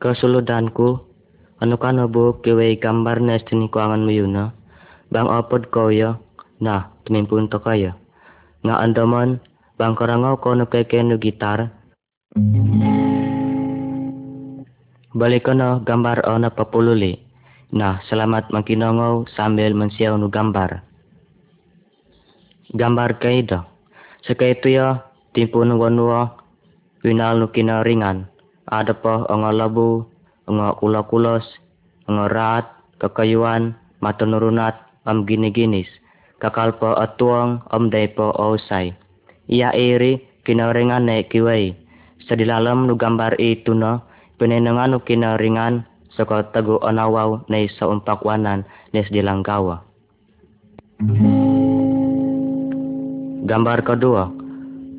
Kesuludanku, anu kano bu kewe gambar nes tini kuangan bang opod koyo, nah tumimpun to kaya. Nga andomon, bang korangau kono keke nu gitar. Balik kono gambar ona papululi. Nah, selamat makinongau sambil mensiaw nu gambar. Gambar kaido. Sekaitu ya, timpun wanuwa, winal nu kinaringan ada po ongo labu, ongo kula-kulos, ongo rat, kakayuan, matunurunat, om gini-ginis. Kakal po atuang, om day po osay. Iya iri, kinaringan ne kiway. Sa dilalam nu gambar itu no, pinenangan nu kinaringan, saka tagu onawaw na sa umpakwanan nes dilanggawa. Gambar kedua,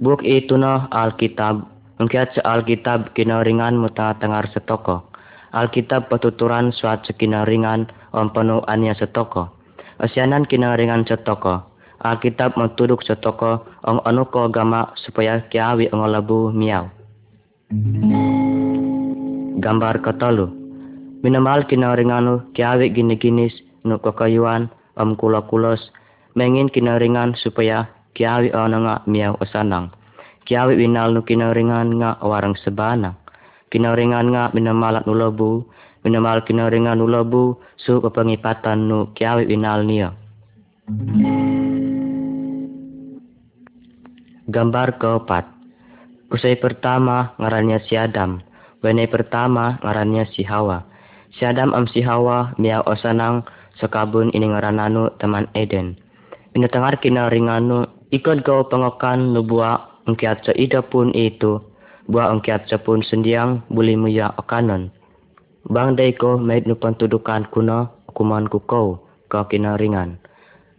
buk itu no Alkitab Mengkiat sa Alkitab kinaringan mo tangar sa toko. Alkitab patuturan suat sa kinaringan ang panuan niya sa toko. Asyanan kinaringan sa toko. Alkitab matudok sa toko ang ano ko gama supaya kiawi ang labu miyaw. Gambar katalo. Minamal kinaringano kiawi giniginis no kakayuan am kula-kulos. Mengin kinaringan supaya kiawi ang nga miyaw asanang Kiawi winal nu kinaringan nga warang sebana. Kinaringan nga minamalat nu lobu, minamal kinaringan nu lobu su kepengipatan nu kiawi winal niya. Gambar keempat. Usai pertama ngarannya si Adam. Wenai pertama ngarannya si Hawa. Si Adam am si Hawa miau osanang sekabun ini ngarananu teman Eden. Pinatangar kinaringanu ikut kau pengokan nubuak engkiat sa ida pun itu, buah engkiat sa pun sendiang buli muya akanon. Bang day ko may nupantudukan kuno, kuman ku kau, ka kinaringan.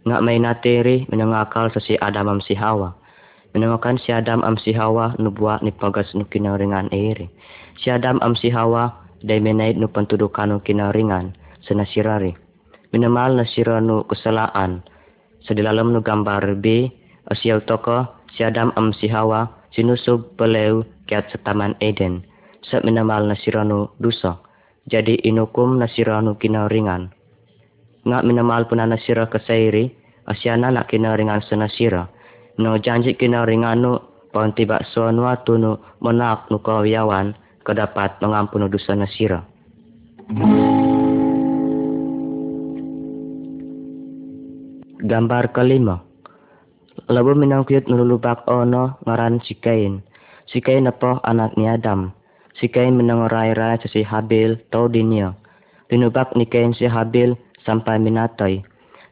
Nga may natiri, minangakal sa si Adam am si Hawa. Minangakan si Adam am si Hawa, nubuwa ni pagas nu kinaringan eri. Si Adam am si Hawa, day menait nu pantudukan nu kinaringan, sa nasirari. Minamal na sira nu gambar B, asyaw toko, si Adam am si Hawa sinusub beliau kiat setaman Eden sa minamal na sirano dusa jadi inukum na sirano kinaringan. Nga minamal puna na sira kasairi asyana na kinaringan sa nasira no janji kinaringano tiba so nuatu no menak no kawiyawan kedapat mengampun dosa nasira. Gambar kelima Labo minangkuyot nululubak ono ngaran si Cain. Si Cain na po anak ni Adam. Si Cain minangoray-ray sa si Habil tao din niya. Tinubak ni Cain si Habil sampai minatay.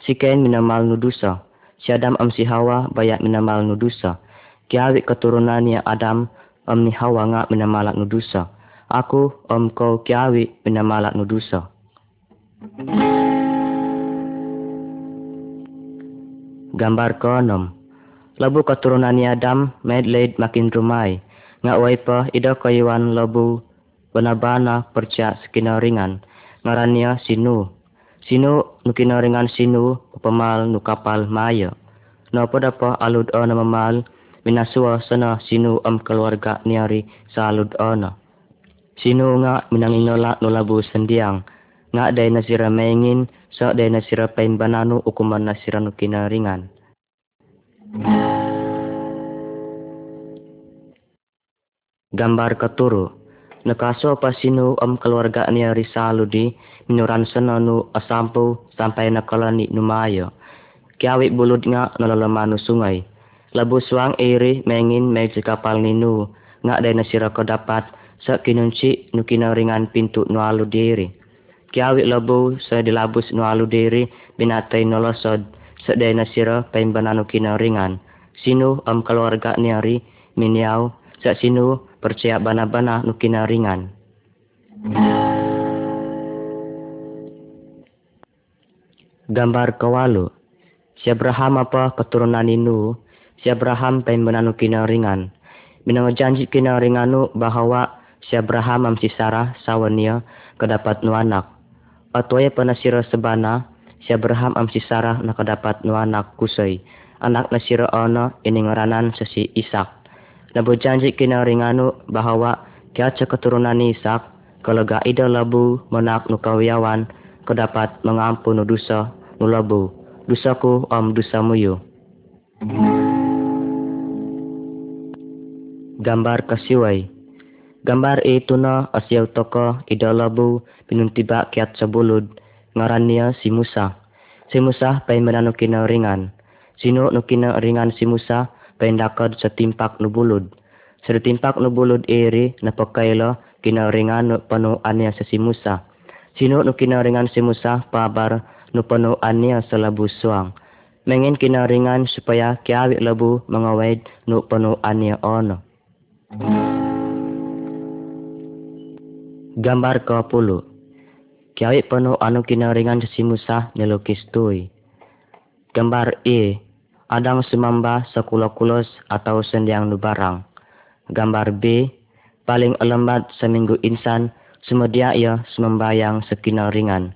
Si Cain minamal nudusa. Si Adam am si Hawa bayak minamal nudusa. Kiawi keturunan niya Adam am ni Hawa nga minamalak nudusa. Aku om ko kiawi minamalak nudusa. Gambar keenam. Labu keturunan Adam medled makin rumai. Nga way pa ida kayuan labu bana-bana perca sekinaringan. Ngarannya sinu. Sinu nukinaringan sinu pemal nu kapal maya. No pada pa alud ona mamal minasua sana sinu am keluarga niari sa alud ona. Sinu nga minanginola no labu sendiang. Nga day nasira maingin sa day nasira pain bananu ukuman nasira nukinaringan. Gambar keturu. Nakaso pasinu om keluarga niya Risaludi minuran senanu asampu sampai nakalani numayo. Kiawi bulut nga nalalamanu sungai. Labu suang iri mengin may kapal ninu nga day nasira dapat sa kinunci nu kinaringan pintu nualu diri. Kiawi labu sa dilabus nualu diri binatay nolosod sa day nasira paimbananu kinaringan. Sino am keluarga niari miniaw sa sino percaya bana-bana nu kinaringan. Gambar kawalu. Si Abraham apa keturunan inu, si Abraham paimbananu kinaringan. Minang janji kinaringanu bahwa si Abraham am si Sarah sawania kedapat nu anak. Atwaya panasira sebana si Abraham am si Sarah nakadapat no anak kusay. Anak na si Raona iningaranan sa si Isak. Nabujanji kinaringano bahawa kaya sa keturunan ni Isak Kalau ga ida labu menak nu kawiyawan, kau dapat mengampun dosa nu labu. Dosaku om dosa muyu. Gambar kasiway. Gambar itu na asyaw toko ida labu pinuntiba kiat sabulud ngaran niya si Musa. Si Musa pay menano ringan. Sino no ringan si Musa pay dakad sa timpak no bulud. Sa timpak no bulud eri na pagkaila kinaringan panuan niya sa si Musa. Sino no kinaringan si Musa pabar no panuan niya sa labu suang. Mengin kinaringan supaya kiawi labu mga wed no panuan niya ono. Gambar ke puluh. Kiawi penuh anu kinaringan si Musa nilukis tui. Gambar E. Adang sumamba kulos atau sendiang nubarang. Gambar B paling lembat seminggu insan, semedia ia semembayang sekinaringan.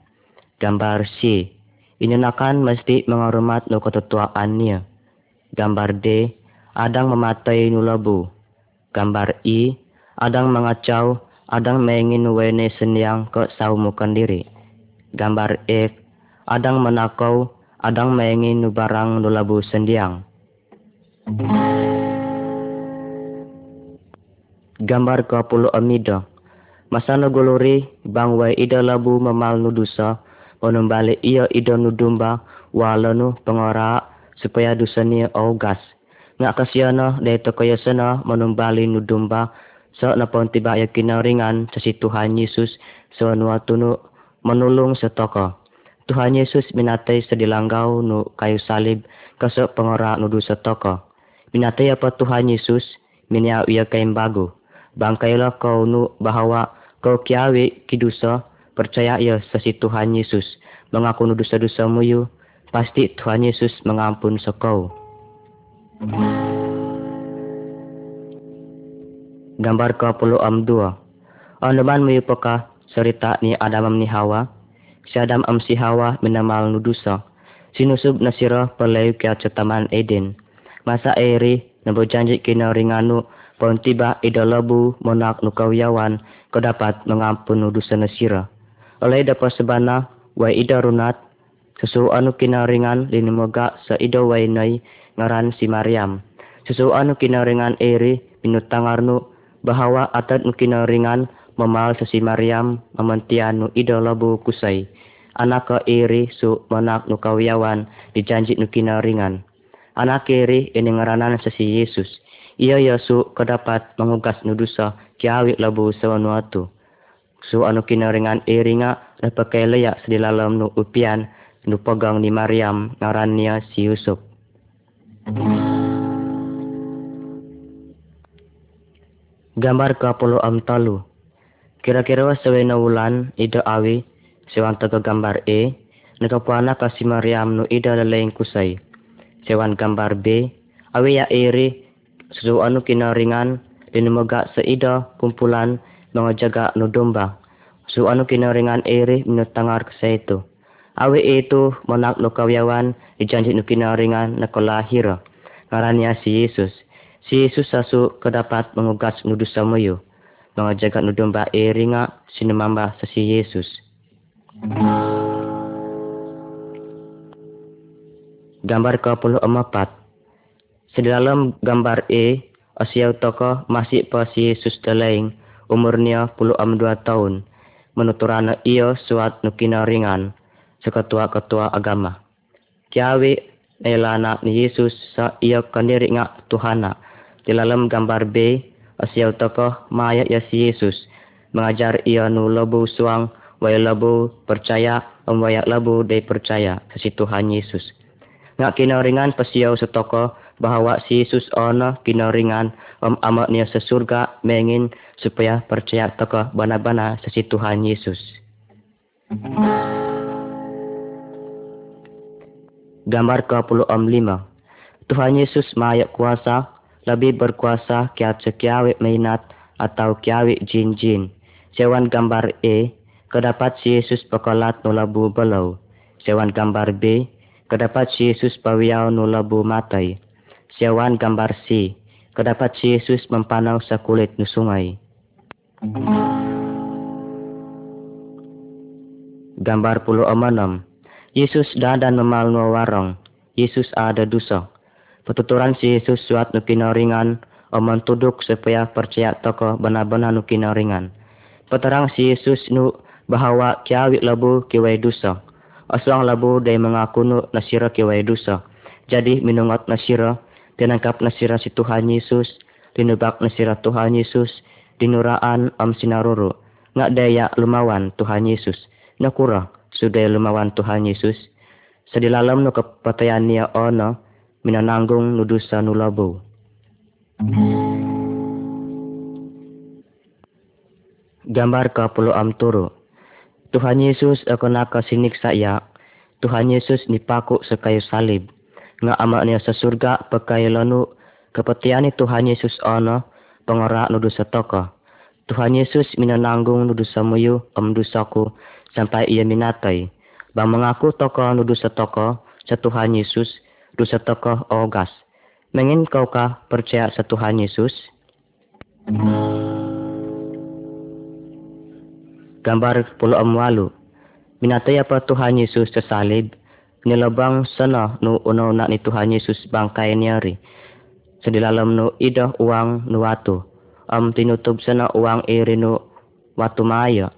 Gambar C, nakan mesti menghormat no ketetuaannya. Gambar D, adang mematai nulabu. Gambar I, adang mengacau, adang mengin wene seniang ke saumukan diri. Gambar F, adang menakau, adang mengin barang nulabu sendiang. Gambar ke puluh amida. Masa naguluri bang wai ida labu memal nudusa menumbali ia ida nudumba walanu pengora supaya dusani gas. Ngak kasiana dari tokoya sana menumbali nudumba sa napon tiba ya kinaringan sa si Tuhan Yesus sa tunu menulung sa toko. Tuhan Yesus minatay sa dilanggaw no kayu salib kaso pengora nudu sa toko. Minatay apa Tuhan Yesus minyaw iya kayong bago. Bangkailah kau nu bahwa kau kiawi kidusa percaya ya sesi Tuhan Yesus mengaku nu dosa-dosamu yu pasti Tuhan Yesus mengampun sekau. Gambar ke puluh am dua. Anuman muyu peka cerita ni Adam ni Hawa. Si Adam am si Hawa menamal nudusa. Sinusub nasira pelayu kia cetaman Eden. Masa eri nabo janji kina ringanu Pon tiba ida labu monak nukawiyawan kau dapat mengampun dosa nasira. Oleh dapat sebana wa ida runat sesu anu kinaringan linimoga sa ida wainay ngaran si Maryam. Sesu anu kinaringan eri pinutangarnu bahawa atat nu kinaringan memal sa si Maryam mamantian nu ida labu kusay. Anak ka eri su monak nukawiyawan dijanji nu kinaringan. Anak eri ini ngaranan sa si Yesus ia yasu kedapat mengugas nudusa kiawi labu sawanuatu. Su anu kinaringan iringa na pakai leyak sedilalam nu upian nu pegang ni Maryam ngarannya si Yusuf. Gambar ke puluh am talu. Kira-kira sewena wulan ida awi sewan tega gambar E nekapuana kasih Maryam nu ida leleng kusai. Sewan gambar B awi ya iri Sesu anu kinaringan dinamaga sa ida kumpulan mga jaga no domba. Su anu kinaringan eri minutangar sa ito. Awi itu monak no kawiyawan ijanji no kinaringan na kalahira. Ngaran niya si Yesus. Si Yesus sasu kedapat mengugas no jaga no domba eri nga sinamamba sa si Yesus. Gambar ke-24 Sedalam gambar E, Asia tokoh masih pas Yesus Dalaing, umurnya puluh am dua tahun. Menuturana iyo suat nukina ringan, seketua-ketua agama. Kiawi elana Yesus sa iyo kandiri nga Tuhana. Di dalam gambar B, Asia tokoh maya ya si Yesus, mengajar ia nu suang, waya lebu percaya, om waya lebu day percaya, si Tuhan Yesus. Ngak kinaringan pasiyaw sa toko, bahwa si Yesus ono kinaringan om amat niya sa surga mengin supaya percaya tokoh bana-bana sa si Tuhan Yesus. Gambar ke-25 Tuhan Yesus mayak kuasa, lebih berkuasa kia sekiawi mainat atau kiawi jin-jin. Sewan gambar E, kedapat si Yesus pekolat nulabu belau. Sewan gambar B, kedapat si Yesus pawiyaw nulabu matai. Siawan gambar si, kedapat si Yesus mempanau sa kulit nu sungai. Gambar puluh omanom. Yesus dadan memal no warong. Yesus ada dosa. Petuturan si Yesus suat nukino ringan, oman tuduk supaya percaya toko benar-benar nukino ringan. Peterang si Yesus nu bahawa kiawit labu kiwai dosa. Aswang labu day mengaku nu nasira kiwai dosa. Jadi minungat nasira, tinangkap nasira si Tuhan Yesus, dinubak nasira Tuhan Yesus, dinuraan om sinaruru. Ngak daya lumawan Tuhan Yesus. Nakura sudah lumawan Tuhan Yesus. Sedilalam nu kepatayan niya ono, minananggung nudusa nulabu. Gambar ke puluh am turu. Tuhan Yesus aku naka sinik saya. Tuhan Yesus nipaku sekayu salib. Nga amaknya sesurga pakai lanu kepetiani Tuhan Yesus ono pengorak nudu setoko. Tuhan Yesus minananggung nudu samuyu om dusaku sampai ia minatai. Bang mengaku toko nudu setoko setuhan Yesus dusa toko ogas. Mengin kau kah percaya setuhan Yesus? Gambar puluh om walu. Minatai apa Tuhan Yesus sesalib nilabang sana nu uno nak ni Tuhan Yesus bangkai niari. Sedilalam nu idah uang nu watu. Am tinutup sana uang iri nu watu maya.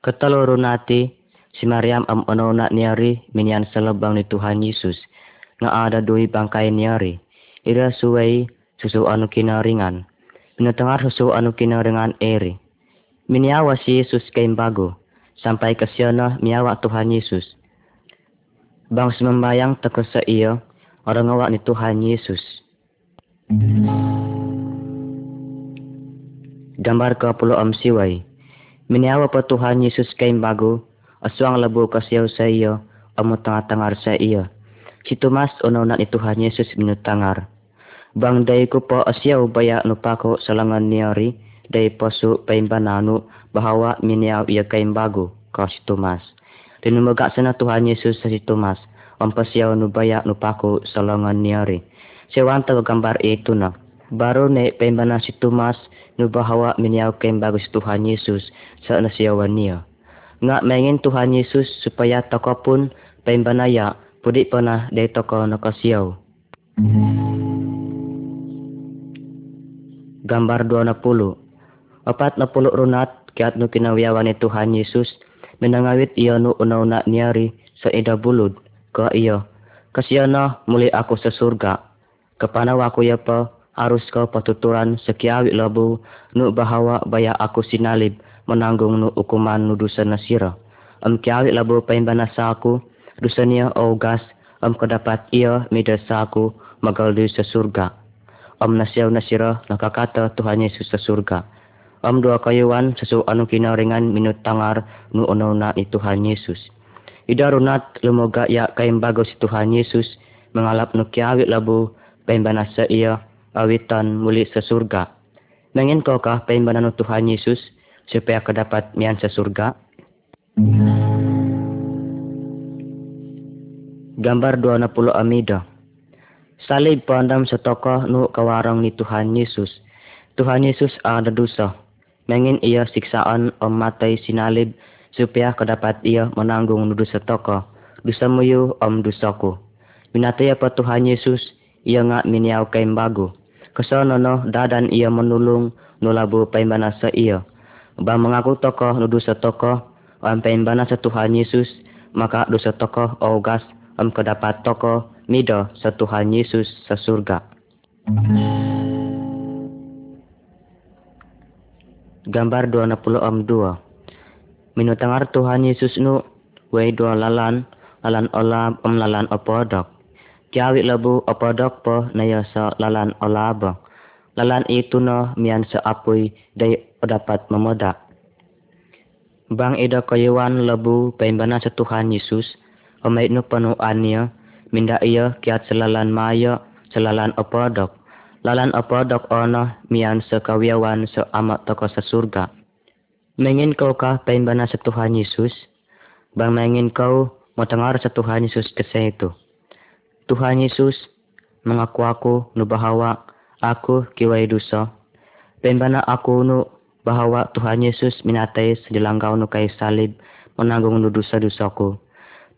Keteluru nati si Maryam am uno nak niari minyan selebang ni Tuhan Yesus. Nga ada dui bangkai niari. Ira suwei susu anu kinaringan. Pinatengar susu anu kinaringan eri. Miniawa si Yesus kain bago. Sampai ke siana miawa Tuhan Yesus bang semembayang teko sa iyo, orang ngawak ni Tuhan Yesus. Gambar ke pulau am siway. Miniawa pa Tuhan Yesus kay bago, aswang labo kasiyaw sa iyo, amo tanga-tangar sa iyo. Si Tomas unaw na ni Tuhan Yesus minutangar. Bang day ko po asyaw baya no pako sa langan niyari, day paso paimbanano, bahawa miniaw iya kay bago, ka si Tomas. Tinumaga sana Tuhan Yesus sa si Tomas, nubaya nupako sa langan niyari. Sewanta gambar ito na. Baro ne pembana si Tomas nubahawa minyaw kay bago si Tuhan Yesus sa nasiyawan niya. Nga mengin Tuhan Yesus supaya toko pun pembanaya pudi pa na day toko nakasiyaw. Gambar 20 Apat na pulo runat kiat no kinawiyawan ni Tuhan Yesus minangawit iya no unaw-na niyari sa idabulod ka iya. Kasiya na muli ako sa surga. Kapanaw ako ya pa harus ka patuturan sa kiawi labo no bahawa baya ako sinalib mananggong no ukuman no dusa na sira. Am kiawi labo paimbanasa ako dusa niya o gas am kadapat iya mida sa ako magaldo sa surga. Am nasyaw na sira nakakata Tuhan Yesus sa surga am dua kayuan sesu anu kinaringan minut tangar nu unaw na ni Tuhan Yesus. Ida runat lumoga ya kayang bago si Tuhan Yesus mengalap nu kiawit labu paimbanas sa iya awitan muli sa surga. Nangin ko ka paimbanan nu Tuhan Yesus supaya kedapat mian sa surga? Gambar 20 amida. Salib pandam sa tokoh nu kawarang ni Tuhan Yesus. Tuhan Yesus ada dosa mengin ia siksaan om matai sinalib supaya kedapat ia menanggung nudu setoko dosa muyu om dosaku. Minataya pa Tuhan Yesus ia ngak miniaw kay bago. Kasonono dadan ia menulung nulabu paimbana sa ia. Ba mengaku toko nudu setoko om paimbana sa Tuhan Yesus maka dosa toko ogas om kedapat toko mido sa Tuhan Yesus sa surga. Gambar 20 om 2 Minutangar Tuhan Yesus nu Way dua lalan Lalan olab om lalan opodok Kiawit labu opodok po Naya sa lalan olaba Lalan itu no mian sa apoy Day dapat memodak. Bang ida kayuan labu Paimbana sa Tuhan Yesus Omait no panuan niya Minda iya kiat selalan maya Selalan opodok lalan apa dok ono mian sekawiawan so amat toko sa surga. Mengin kau kah paimbana sa Tuhan Yesus? Bang mengin kau matangar sa Tuhan Yesus kasi itu. Tuhan Yesus mengaku aku nu bahawa aku kiwai dosa. Paimbana aku nu bahawa Tuhan Yesus minatai sedilanggaw nu kay salib menanggung dosa-dosaku.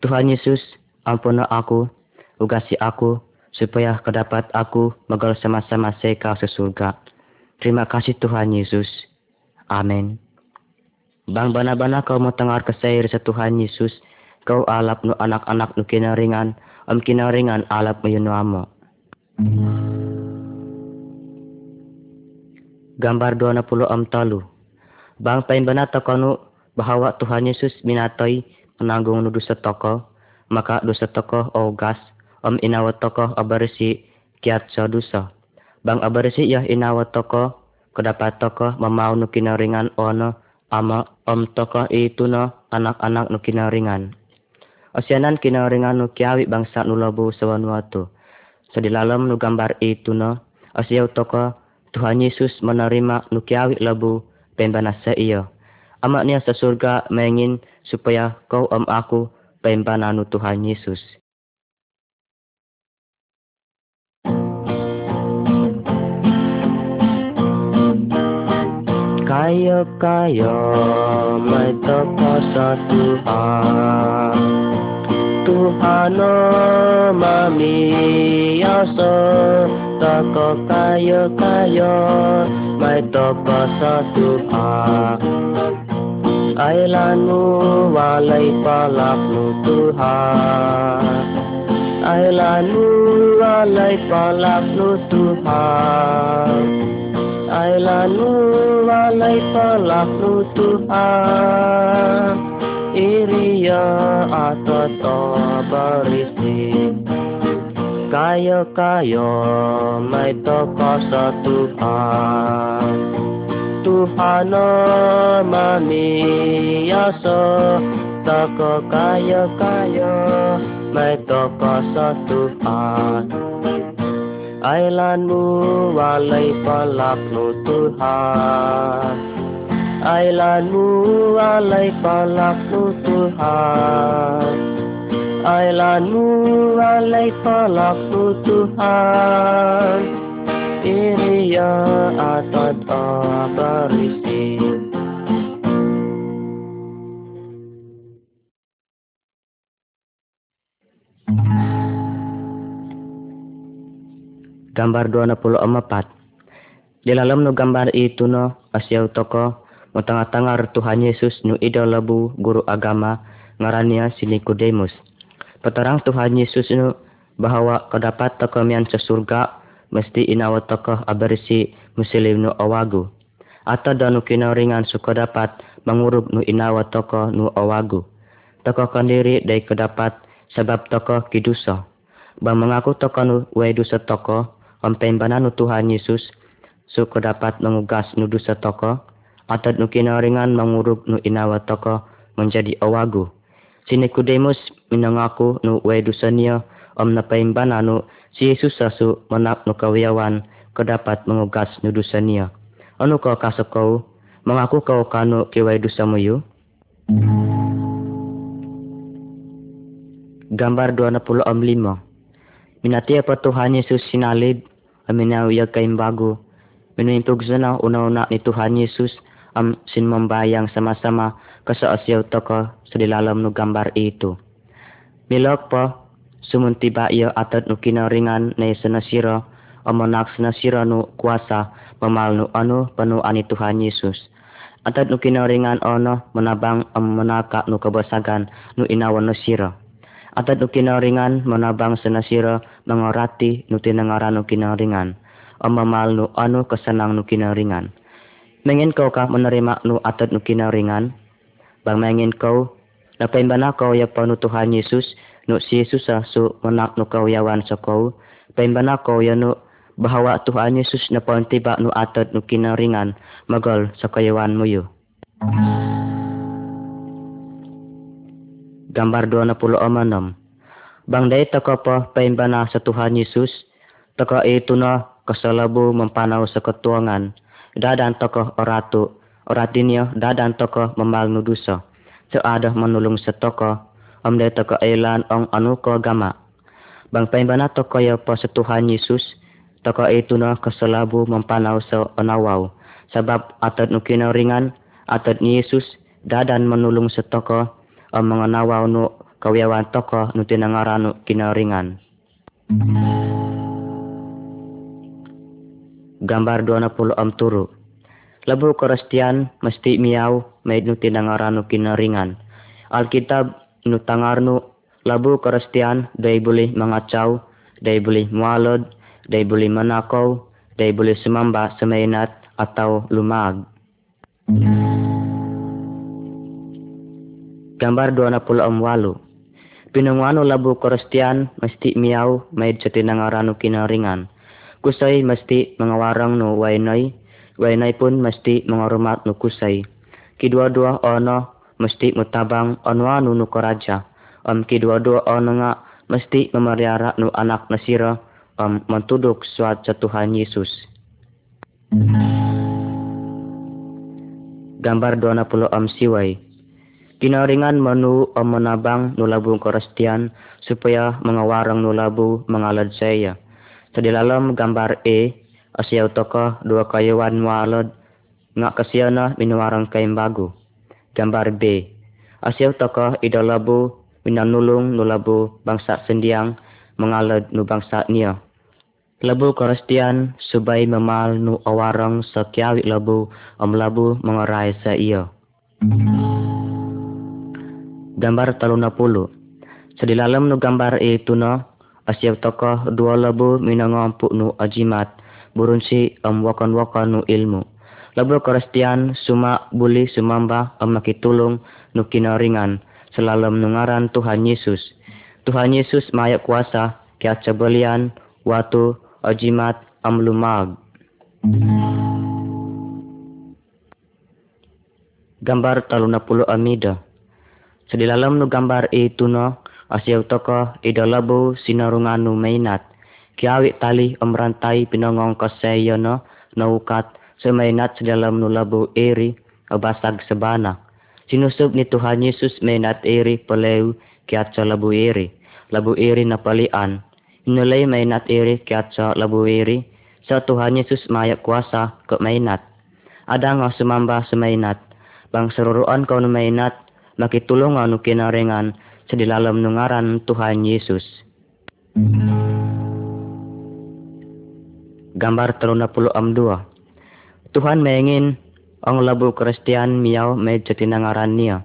Tuhan Yesus, ampunilah aku, ugasi aku, supaya kedapat aku megal sama-sama seka sesurga. Terima kasih Tuhan Yesus. Amin. Bang bana-bana kau mau tengar kesair Tuhan Yesus, kau alap nu anak-anak nu kinaringan, om kinaringan alap mayun amo. Gambar 20 om talu. Bang pain bana nu bahwa Tuhan Yesus minatoy menanggung dosa toko, maka dosa toko o gas, om inawat toko abarisi kiat sa dosa. Bang abarisi ya inawat toko, kedapat toko memau nu kinaringan ono ama om toko itu no anak-anak nu kinaringan. Osyanan kinaringan nu kiawi bangsa nu lobu sawanuatu. Sedilalam nu gambar itu no, osyaw toko Tuhan Yesus menerima nu kiawi lobu pembanasa iyo. Amaknya sesurga mengin supaya kau om aku pembananu Tuhan Yesus. kayo kayo may toko sa Tuhan Tuhan o mamiyaso toko kayo kayo may toko sa Tuhan आइलानु वालै पलाप्नु तुहा आइलानु वालै पलाप्नु तुहा आइलानु वालै पलाप्नु तुहा एरिया आत बरिसे। काय काय मै त कस तुहा palaknu Tuhan Iria atat barisi Kayo-kayo may toko sa Tuhan Tuhan o mamiyaso Toko kayo-kayo may toko sa Tuhan. Ailanmu walay palakno Tuhan. Ailanmu walay palakno Tuhan. Ailanmu walay palakno Tuhan Iriya atat abarisi gambar 24 di dalam no gambar itu no asyau toko mo tengah-tengah Tuhan Yesus nu ida labu guru agama ngarania si Nikodemus peterang Tuhan Yesus nu bahwa kedapat toko mian sesurga mesti inawa toko abersi muslim nu awagu atau danu kinaringan suka dapat mengurup nu inawa toko nu awagu toko kandiri dari kedapat sebab toko kidusa. Bang mengaku toko nu wedusa toko Pampembanan Tuhan Yesus suku dapat mengugas nudu setoko atau nu kinaringan menguruk nu inawa toko menjadi awagu. Si Nikodemus minangaku nu wedusania om na nu si Yesus sasu menak nu kawiyawan kedapat mengugas nudu sania. Anu kau kasok kau mengaku kau kanu kiwai dosa muyu? Gambar 20 om 5 Minati apa Tuhan Yesus aminaw ya kaim bago. Minuintog sana una-una ni Tuhan Yesus am sin membayang sama-sama kasaasyaw toko sa dilalam no gambar itu. Milok po, sumuntiba iyo atat no kinaringan na sanasiro o manak sanasiro no kuasa mamal no ano panuan ni Tuhan Yesus. Atat no kinaringan ono manabang am manaka no kabasagan no inawan no siro Atad no kinaringan manabang sa nasira mangorati no tinangaran no kinaringan. O mamal no ano kasanang no kinaringan. Mengin kau ka menerima no atad no kinaringan. Bang mengin kau napaimbana kau ya no Tuhan Yesus no si Yesus sa so manak no kau yawan sa kau. Paimbana kau ya no bahwa Tuhan Yesus na tiba no atad no kinaringan magal sa kayawan mo yo. gambar 26. Bang day toko po paimbana sa Tuhan Yesus, toko itu no kasalabu mempanaw sa dadan toko oratu, oratinyo dadan toko memal nuduso, so ada menulung sa om day toko ilan ong anu ko gama. Bang paimbana toko yo po sa Tuhan Yesus, toko itu no kasalabu mempanaw sa onawaw, sabab atad no kinaringan, atad ni Yesus, dadan menulung sa toko, ang mga nawaw no kawiyawan toko no tinangarano kinaringan. Gambar 20 am turu. Labu Kristian mesti miyaw may no tinangarano kinaringan. Alkitab no tangarno labu Kristian day boleh mangacaw, day boleh mualod, day boleh manakaw, day boleh sumamba sa mainat atau lumag. Gambar 28. Pinangwano labu Kristian mesti miyaw may sa tinangarano kinaringan. Kusay mesti mangawarang no wainay, wainay pun mesti mangarumat no kusay. Kidua-dua ono mesti mutabang ono no karaja. Am kidua-dua ono nga mesti memariara no anak nasira am mantudok suat Tuhan Yesus. Gambar 20 am siway. Kinaringan manu am manabang nulabong Kristian supaya mengawarang nulabu mengalad saya. Sa dilalam gambar E, asyaw toko dua kayuan mualad nga kasiyana minuwarang kayong bago. Gambar B, asyaw toko idalabu minanulong nulabu bangsa sendiang mengalad nu bangsa niya. Labu Kristian subay memal nu awarang sa kiawi labu am labu mengaray sa iyo. Gambar taluna pulo. Sa dilalam nu gambar e tuno, asyaw tokoh dua labu minangampu nu ajimat, burun si am wakan-wakan nu ilmu. Labu Kristian suma buli sumamba am makitulong nu kinaringan, selalam nungaran Tuhan Yesus. Tuhan Yesus maya kuasa, kaya cabalian, watu, ajimat, am lumag. Gambar taluna pulo amida. Sa dilalam no gambar e tuno, asyaw toko idalabu sinarungan no mainat. Kiawi tali amrantai pinangong kaseyo no, naukat sa mainat sa dalam no labo eri, sa bana. Sinusub ni Tuhan Yesus mainat eri palew kiat sa labo eri. Labo eri na palian. Inulay mainat eri kiat sa labo eri. Sa Tuhan Yesus maya kuasa ke mainat. Ada nga sumamba sa mainat. Bang saruruan kau na mainat makitulungan no kinaringan sa dilalam ng ngaran Tuhan Yesus. Gambar taluna pulo am dua. Tuhan maingin ang labo Kristian miyaw med sa tinangaran niya.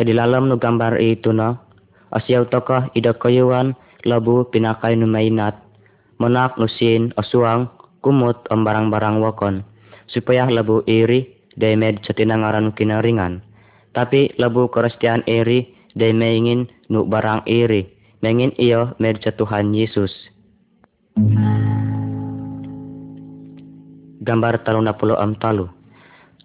Sa dilalam no gambar ito na, asyaw to ka ida kayuan labo pinakay no mainat. Manak no sin asuang kumot ang barang-barang wakon. Supaya labo iri med sa tinangaran kinaringan. Tapi labu Kristian eri day maingin nu barang eri. Maingin iyo sa Tuhan Yesus. Gambar talong na pulo am talo.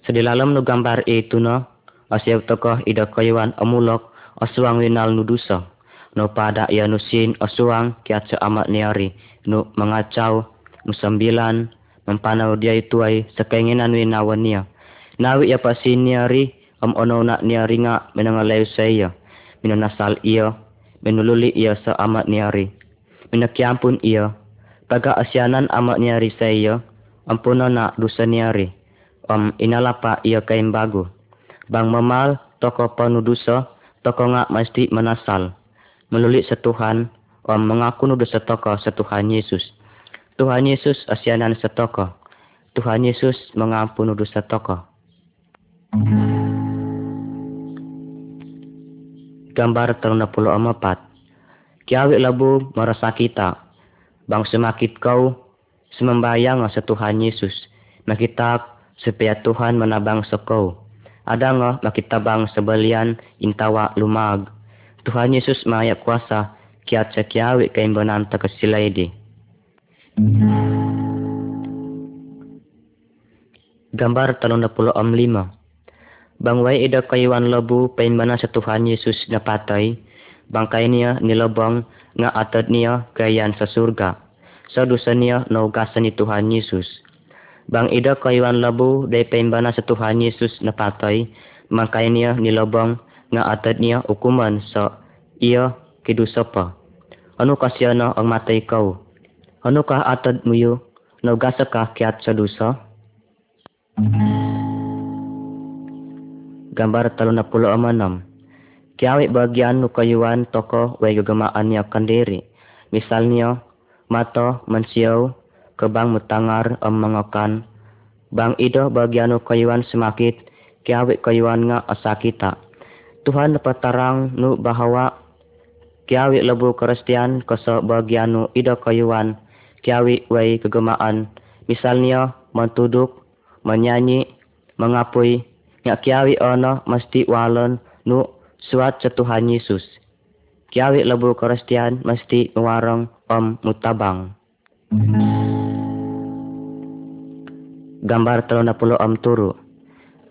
Sa dilalam no gambar ito no, asyaw toko ida kayuan amulok aswang winal no dusa. No pada iya no sin aswang kiat amat niyari no mangacaw musambilan mampanaw dia ituay sa kainginan winawan niya. Nawi iya pa sin niyari am ono na niyari nga minangalayo sa iya. Minanasal iya, minululi iya sa amat niyari. Minakyampun iya, pag-aasyanan amat niyari sa iya, ampuno na dusa niyari. Am inalapa iya kayong bago. Bang mamal, toko panudusa, toko nga mesti manasal. Meluli sa Tuhan, am mengaku nudo sa toko sa Tuhan Yesus. Tuhan Yesus asyanan sa toko. Tuhan Yesus mengampun nudo sa toko. Gambar pulo amapat. Kiawi labu marasakita. Bang sumakit kau, sumambayang sa Tuhan Yesus. Makitak supaya Tuhan manabang sa kau. Ada nga makitabang sa balian intawa lumag. Tuhan Yesus maya kuasa kiat sa kiawi kay bananta kasilaydi. Gambar talong na pulo am lima. Bangway ida kayuan labu painbana sa Tuhan Yesus na patay, bangkay niya nilabang nga atad niya kayan sa surga. Sa dusa niya naugasan ni Tuhan Yesus. Bang ida kayuan labu day painbana sa Tuhan Yesus na patay, bangkay niya nilabang nga atad niya ukuman sa iya kidusa pa. Ano kasya na ang matay kau? Ano ka atad mo yu? Naugasa ka kiat sa dusa? Gambar talo na pulo amanam. Kiawi bagian nu kayuan toko way gagamaannya kandiri. Misalnya, mato mensiau, kebang mutangar om mengokan. Bang ido bagian nu kayuan semakit, kiawi kayuan nga asakita. Tuhan petarang nu bahawa kiawi lebu kristian koso bagian nu ido kayuan, kiawi way kegemaan. Misalnya, mentuduk, menyanyi, mengapui, nga kiawi ono mesti walon nu suat sa Tuhan Yesus. Kiawi lebu Kristian mesti ngewarong om mutabang. Gambar telon puluh om turu.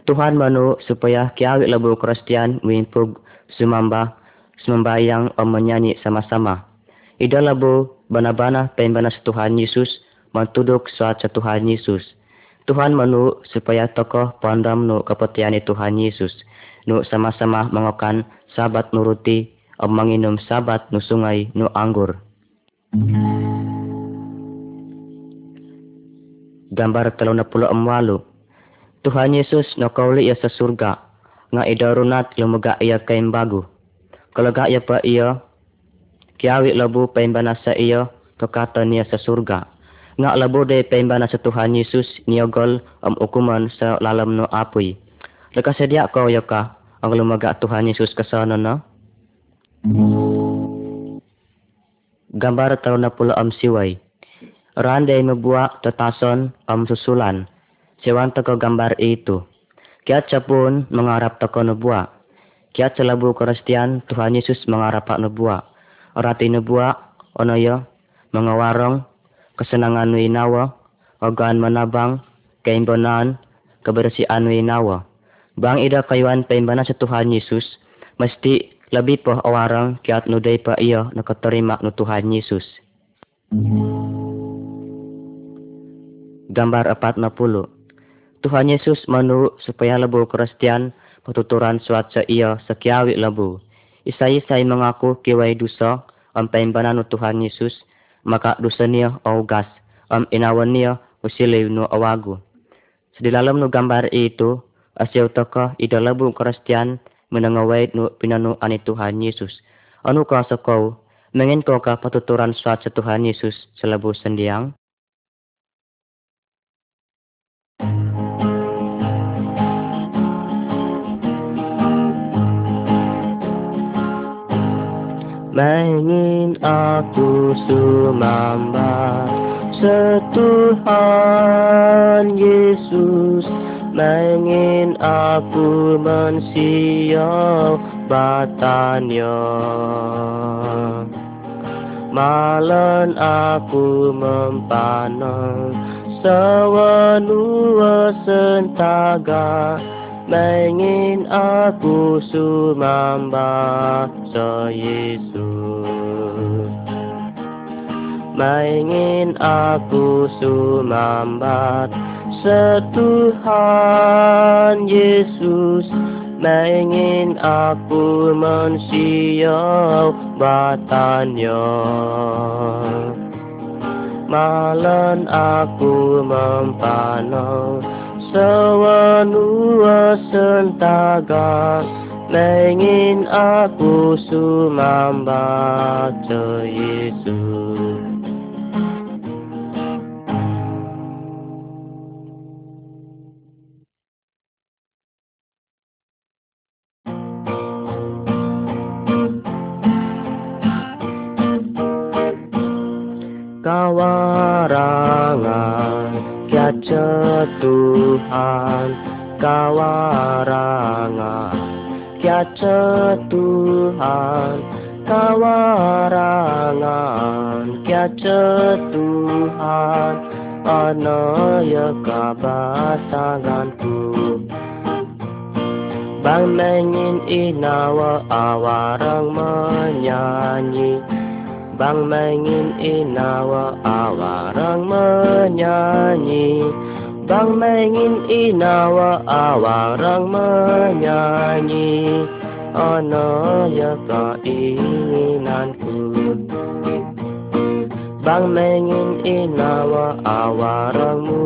Tuhan manu supaya kiawi lebu Kristian wimpug sumamba sembayang om menyanyi sama-sama. Ida lebu bana-bana pembana Tuhan Yesus mentuduk suat Tuhan Yesus. Tuhan manu supaya tokoh pandam nu kepetiani Tuhan Yesus nu sama-sama mengokan sabat nuruti om menginum sabat nu sungai nu anggur. Gambar puluh walu. Tuhan Yesus no kauli ia sesurga, nga idarunat kain bagu. Kalaga ia pa ia, kiawi labu paimbana sa ia, kekata niya sa surga. Nga labu de paimbana sa Tuhan Yesus niogol am ukuman sa lalam no apoy. Nakasadya ko ya ka ang lumaga Tuhan Yesus kasana na? Gambar taro na pula am siway. Randay mabuwa tatason am susulan. Siwan ko gambar itu. Kaya pun mengarap tako nabuwa. Kaya labu Kristian Tuhan Yesus mengarap nabuwa. Orati nabuwa ono yo mga warong kesenangan winawa, ogan manabang, kaimbanan, kebersihan winawa. Bang ida kayuan paimbana sa Tuhan Yesus, mesti lebih po awarang kiat nuday pa iyo nakaterima no Tuhan Yesus. Gambar na puluh. Tuhan Yesus manu supaya lebu Kristian patuturan suat sa iyo sa kiawi lebu. Isay-isay mengaku kiway dusa ang paimbanan no Tuhan Yesus, maka dusa niya gas, ang inawan niya usiliw no awago. Sa dilalam no gambar itu, Asyaw taka idalabu Kristian menangawait no pinanu ani Tuhan Yesus. Anu ka kau, mengin ko ka patuturan sa Tuhan Yesus sa labu sendiang? Mengin aku sumamba setuhan Yesus Mengin aku mensiap batanya. Malan aku mempanang Sewanua sentaga. Mengin aku sumamba se Yesus. Mengin aku sumambat setuhan Yesus Mengin aku mensiap batanya Malan aku mempanau Sewanua sentaga Mengin aku sumambat Yesus kawarangan Kiaca Tuhan kawarangan Kiaca Tuhan kawarangan Kiaca Tuhan Anaya kabasanganku. Bang mengin inawa awarang menyanyi Bang Mengin Inawa Awarang menyanyi. Bang Mengin Inawa Awarang menyanyi. Ono ya keinginanku. Bang Mengin Inawa Awarangmu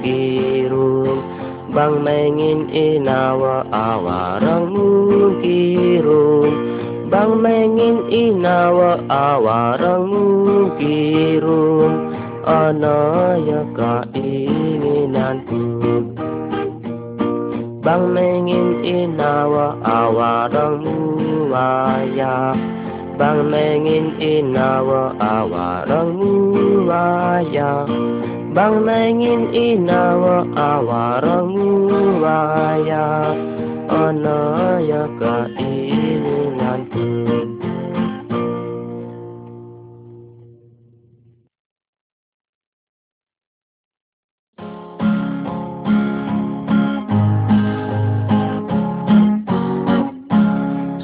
biru Bang Mengin Inawa Awarangmu kirung Bang mengin inawa awarang mungkirum Anaya keinginanku. Bang mengin inawa awarang muwaya Bang mengin inawa awarang muwaya Bang mengin inawa awarang muwaya Anaya keinginanku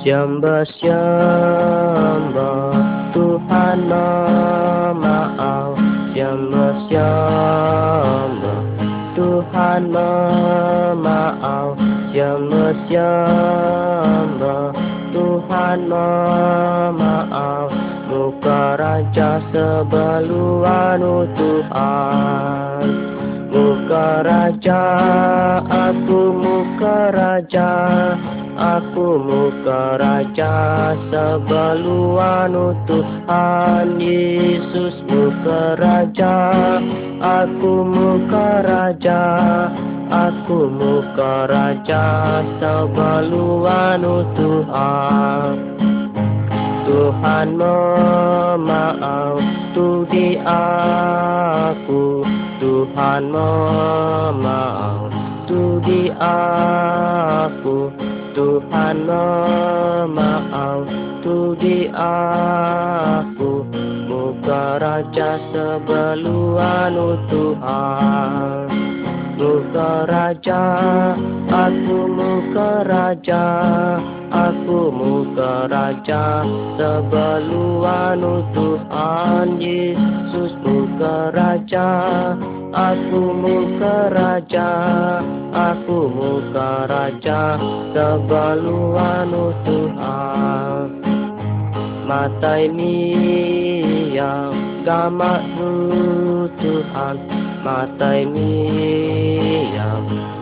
Siamba Tuhan maaf siamba Tuhan maaf siamba Tuhan maaf Muka raja sebeluanu Tuhan Muka raja aku muka raja Aku muka raja sebeluan Tuhan Yesus muka raja. Aku muka raja Aku muka raja sebeluan Tuhan. Tuhan memaaf tudi aku. Tuhan memaaf tudi aku Tuhan memaaf tudi aku. Muka raja sebeluan Tuhan. Muka raja, aku muka raja. Aku muka raja sebeluan Tuhan Yesus. Muka raja Aku muka raja Aku muka raja sebeluan Tuhan Matai mia gamak Tuhan Matai mia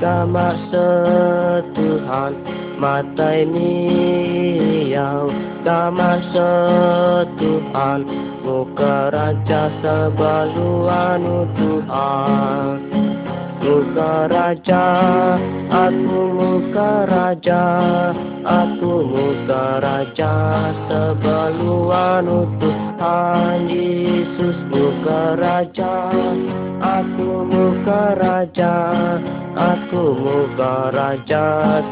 gamak setuhan Matai mia gamak setuhan Muka raja sebeluan Tuhan Muka raja, aku muka raja, aku muka raja sebeluan Tuhan Yesus muka raja, aku muka raja, aku muka raja.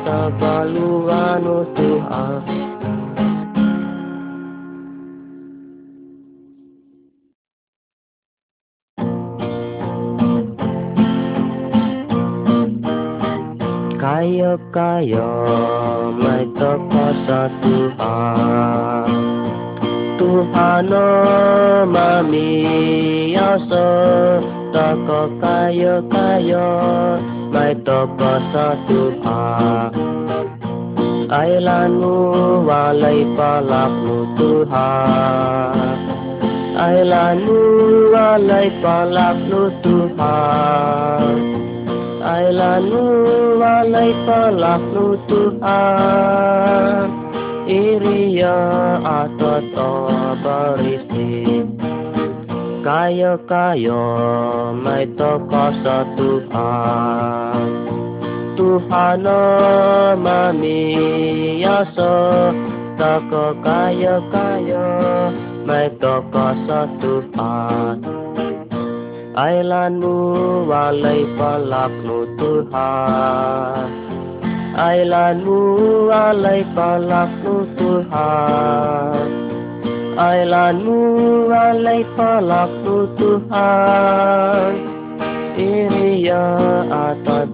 Sebeluan Tuhan. काय काय मै त कस तुफान मामिस त काय काय मै त कस आइलानु वालै पलाफ्नु तुहा आइलानु वालै पलाफ्नु तुफा आइलानु मलाई त लाग्नु तुरिया आत बढी काय काय मै त कस तुफान तुफान मामियास त काय काय मै त कस तुफान Ailanmu walay palaknu Tuhan. Ailanmu walay palaknu Tuhan. Ailanmu walay palaknu Tuhan. Iriya atat